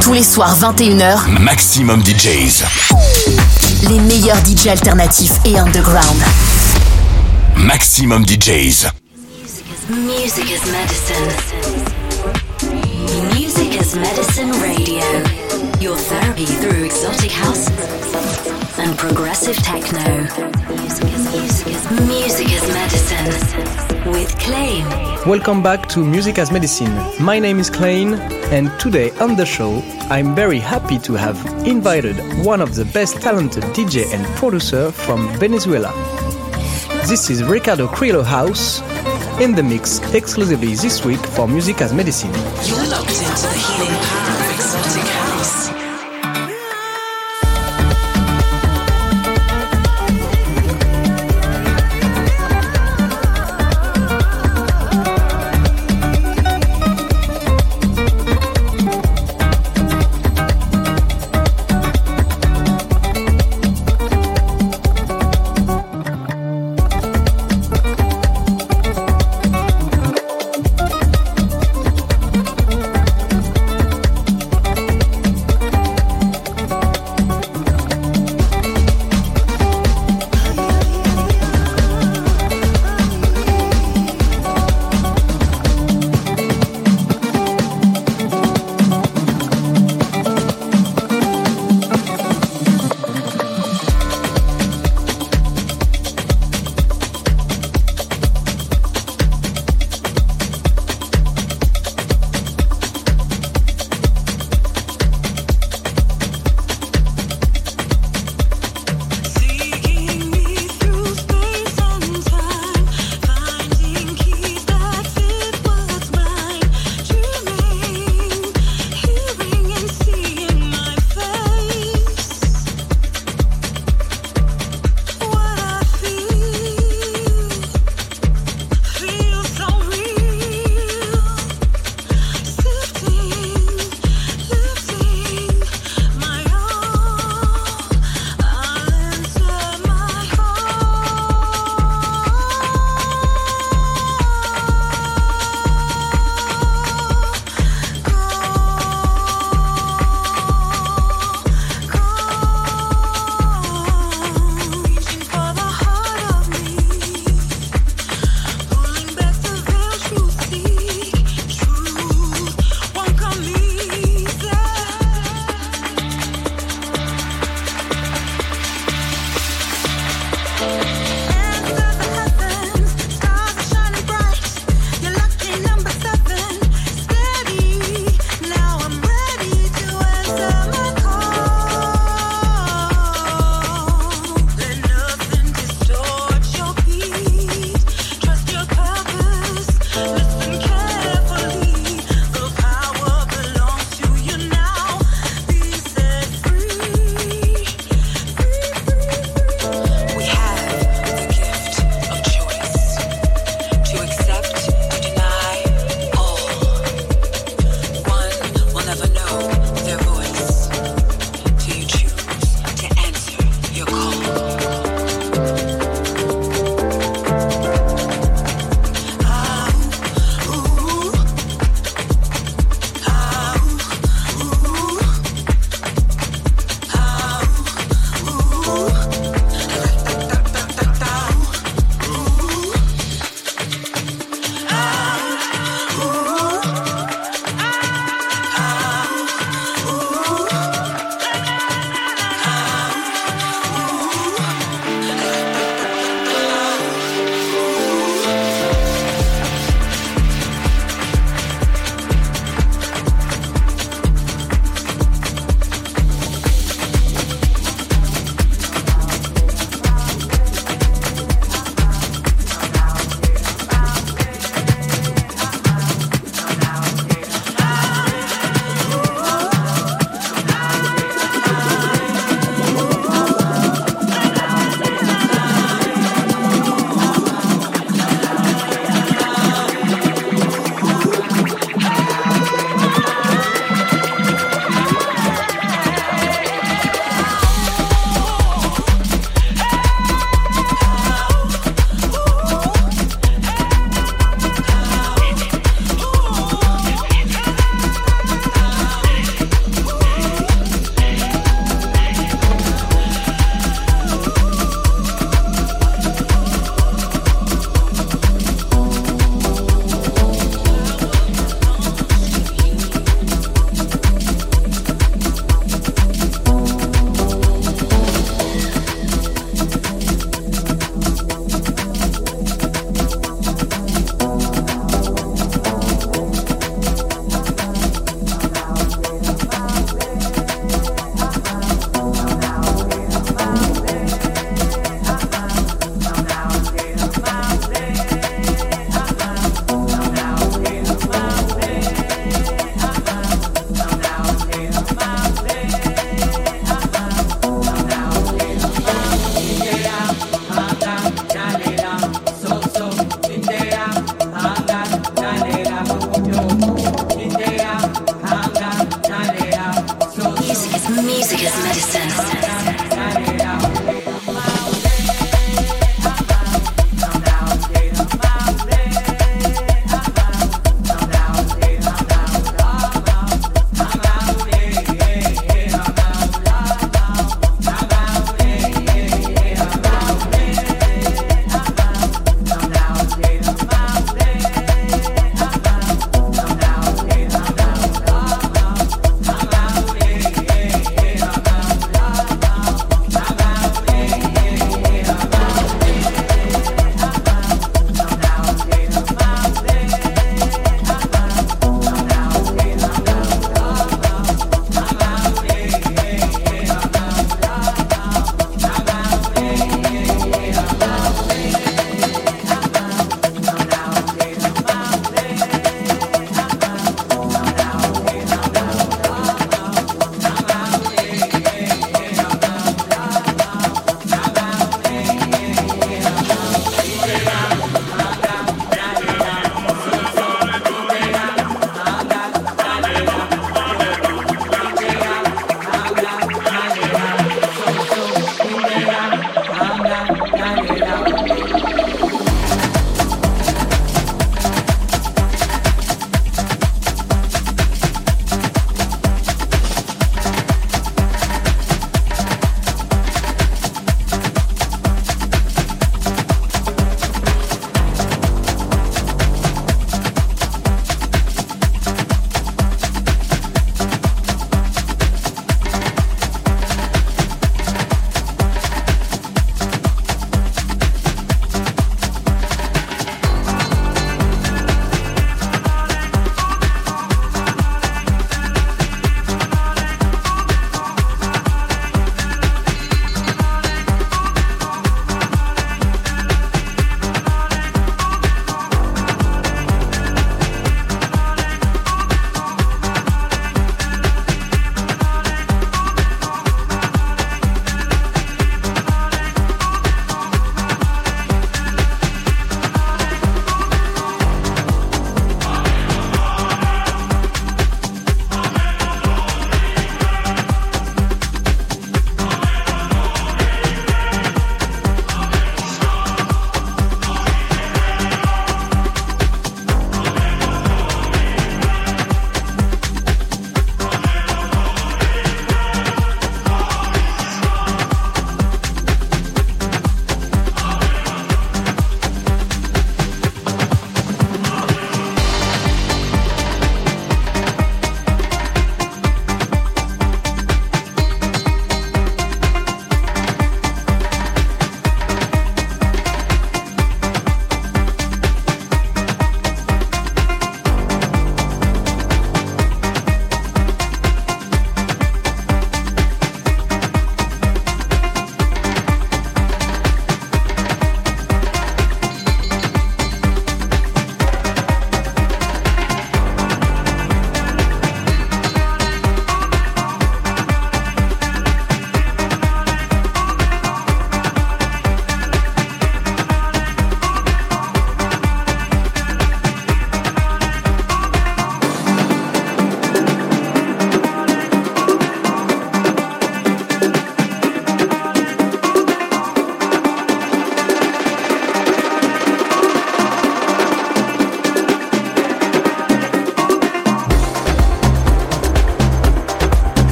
Tous les soirs 21h, Maximum DJs. les meilleurs DJ alternatifs et underground. Maximum DJs. Music is medicine. Music is medicine radio. Your therapy through exotic house and progressive techno. Music is, music is, music is medicine. With Claim. Welcome back to Music as Medicine. My name is Klein, and today on the show, I'm very happy to have invited one of the best talented DJ and producer from Venezuela. This is Ricardo Criollo House in the mix exclusively this week for Music as Medicine. You're locked into the healing power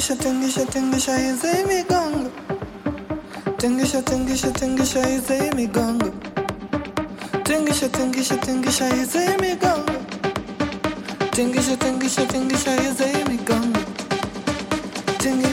Tingisha, tingisha, tingisha, izay migongo. Tingisha, tingisha, tingisha, izay migongo. Tingisha, tingisha, tingisha, izay migongo. Tingisha, tingisha, tingisha, izay migongo. Tingi,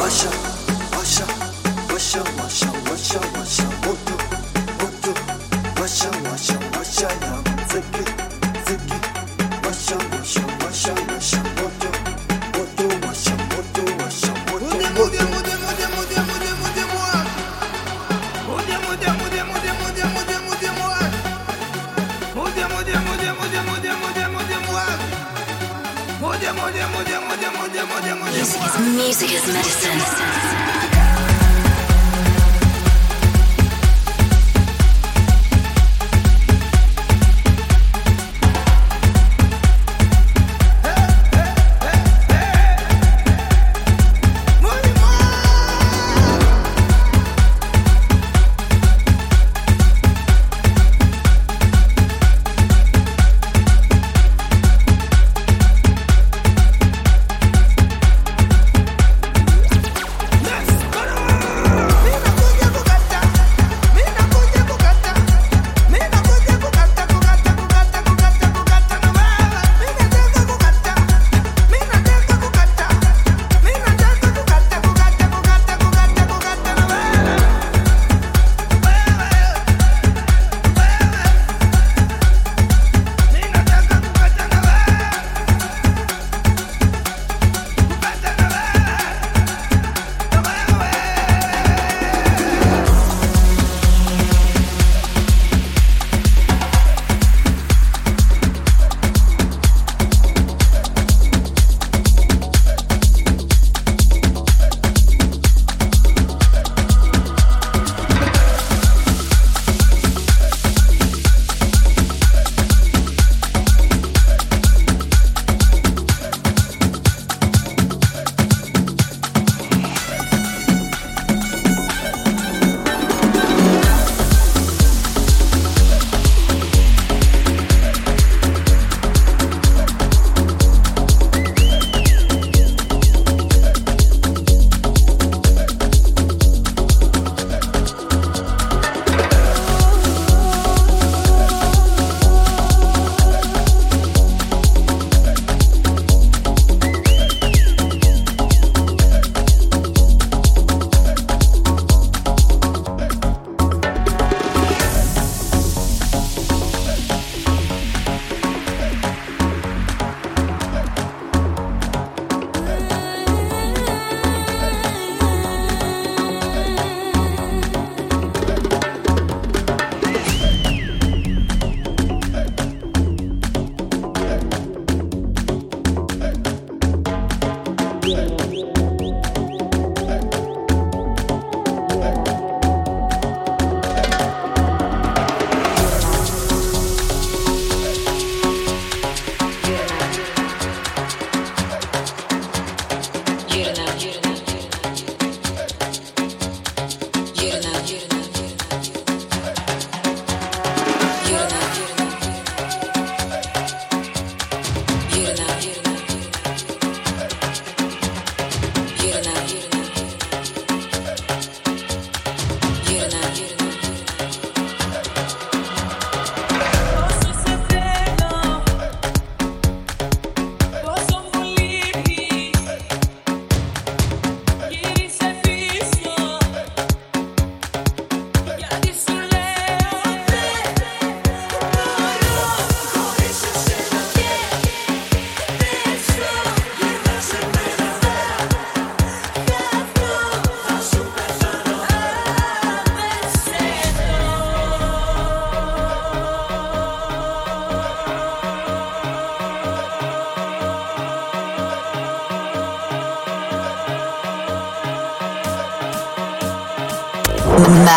Washa, washa, washa, washa, washa, washa. Music is medicine.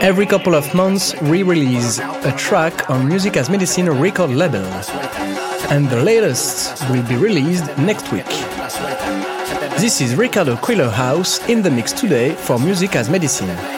Every couple of months, we release a track on Music as Medicine record label. And the latest will be released next week. This is Ricardo Criollo House in the mix today for Music as Medicine.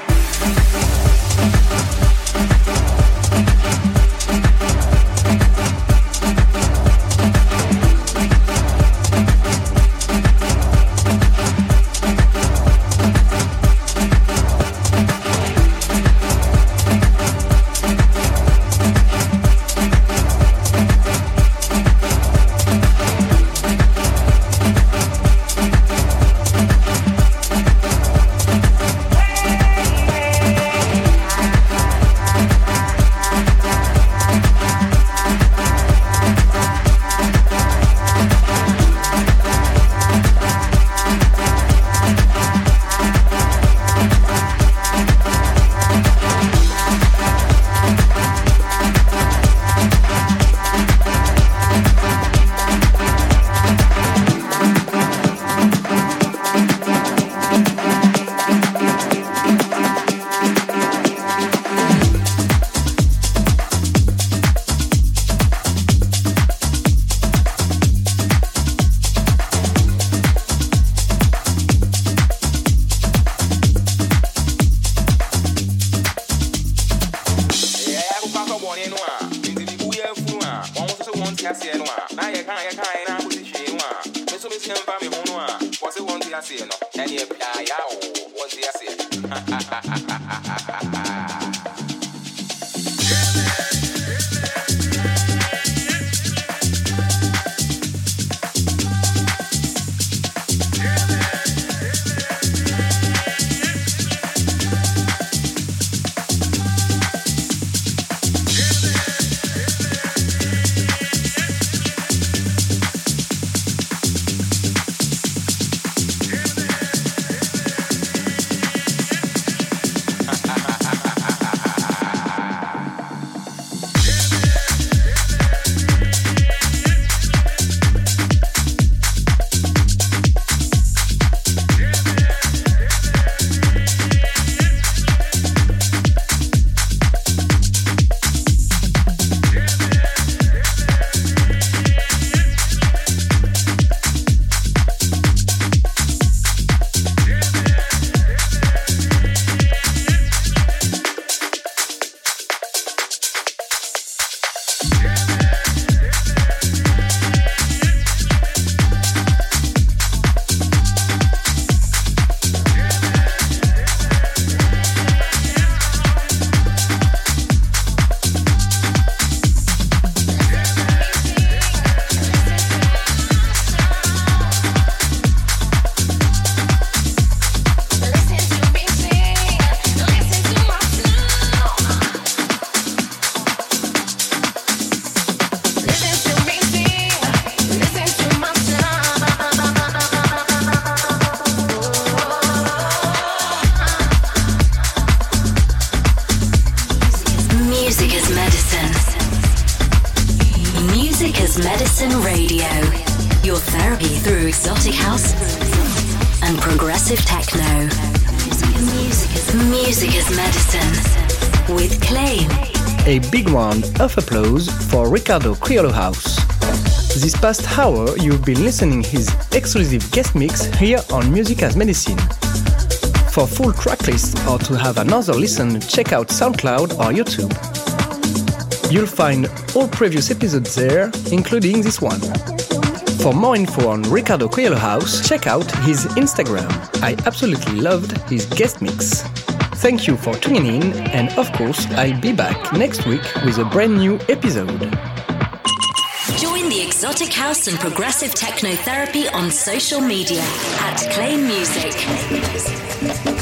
Ricardo Criollo House. This past hour, you've been listening his exclusive guest mix here on Music as Medicine. For full tracklist or to have another listen, check out SoundCloud or YouTube. You'll find all previous episodes there, including this one. For more info on Ricardo Criollo House, check out his Instagram. I absolutely loved his guest mix. Thank you for tuning in, and of course, I'll be back next week with a brand new episode. Exotic House and Progressive Techno Therapy on social media at Claim Music.